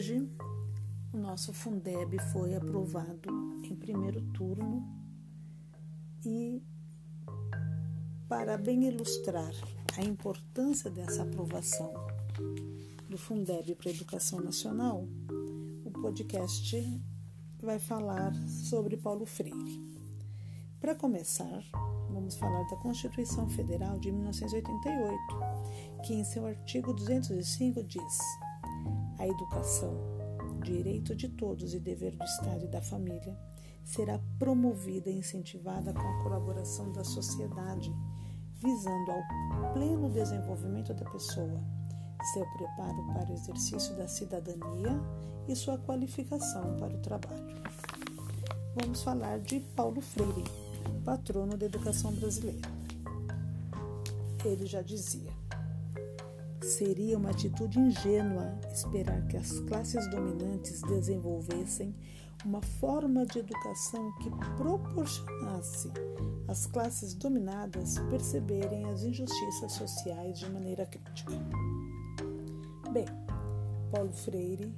Hoje, o nosso Fundeb foi aprovado em primeiro turno e, para bem ilustrar a importância dessa aprovação do Fundeb para a Educação Nacional, o podcast vai falar sobre Paulo Freire. Para começar, vamos falar da Constituição Federal de 1988, que em seu artigo 205 diz: a educação, direito de todos e dever do Estado e da família, será promovida e incentivada com a colaboração da sociedade, visando ao pleno desenvolvimento da pessoa, seu preparo para o exercício da cidadania e sua qualificação para o trabalho. Vamos falar de Paulo Freire, patrono da educação brasileira. Ele já dizia: Seria uma atitude ingênua esperar que as classes dominantes desenvolvessem uma forma de educação que proporcionasse às classes dominadas perceberem as injustiças sociais de maneira crítica. Bem, Paulo Freire,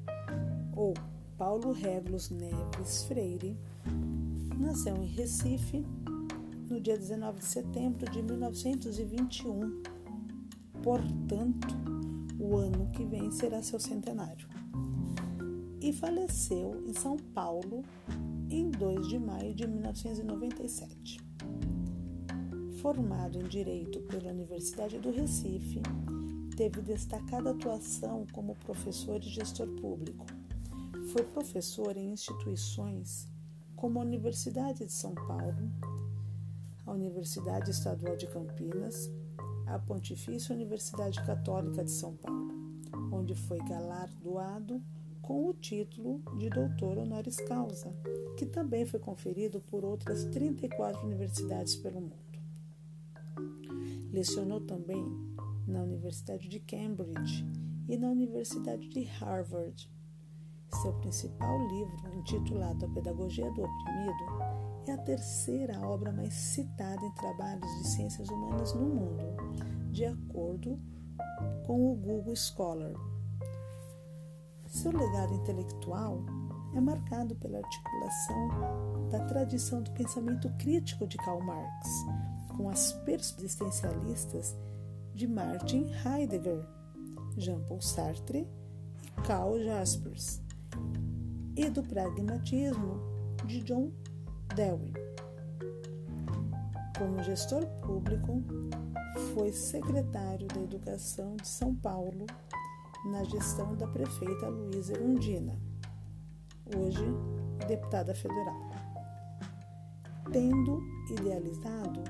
ou Paulo Regulus Neves Freire, nasceu em Recife no dia 19 de setembro de 1921 portanto, o ano que vem será seu centenário. E faleceu em São Paulo em 2 de maio de 1997. Formado em Direito pela Universidade do Recife, teve destacada atuação como professor e gestor público. Foi professor em instituições como a Universidade de São Paulo, a Universidade Estadual de Campinas a Pontifícia Universidade Católica de São Paulo, onde foi galardoado com o título de doutor honoris causa, que também foi conferido por outras 34 universidades pelo mundo. Lecionou também na Universidade de Cambridge e na Universidade de Harvard. Seu principal livro, intitulado A Pedagogia do Oprimido, é a terceira obra mais citada em trabalhos de ciências humanas no mundo, de acordo com o Google Scholar. Seu legado intelectual é marcado pela articulação da tradição do pensamento crítico de Karl Marx com as persistencialistas de Martin Heidegger, Jean-Paul Sartre e Karl Jaspers, e do pragmatismo de John Dewey. Como gestor público, foi secretário da Educação de São Paulo na gestão da prefeita Luísa Erundina, hoje deputada federal, tendo idealizado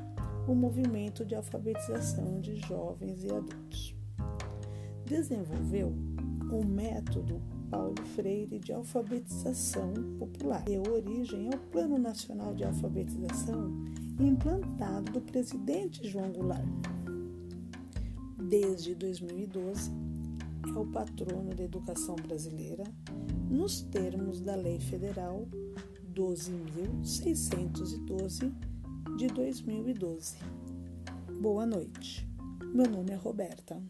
o movimento de alfabetização de jovens e adultos. Desenvolveu um método Paulo Freire de alfabetização popular. Deu origem ao Plano Nacional de Alfabetização implantado do presidente João Goulart. Desde 2012, é o patrono da educação brasileira nos termos da Lei Federal 12.612 de 2012. Boa noite. Meu nome é Roberta.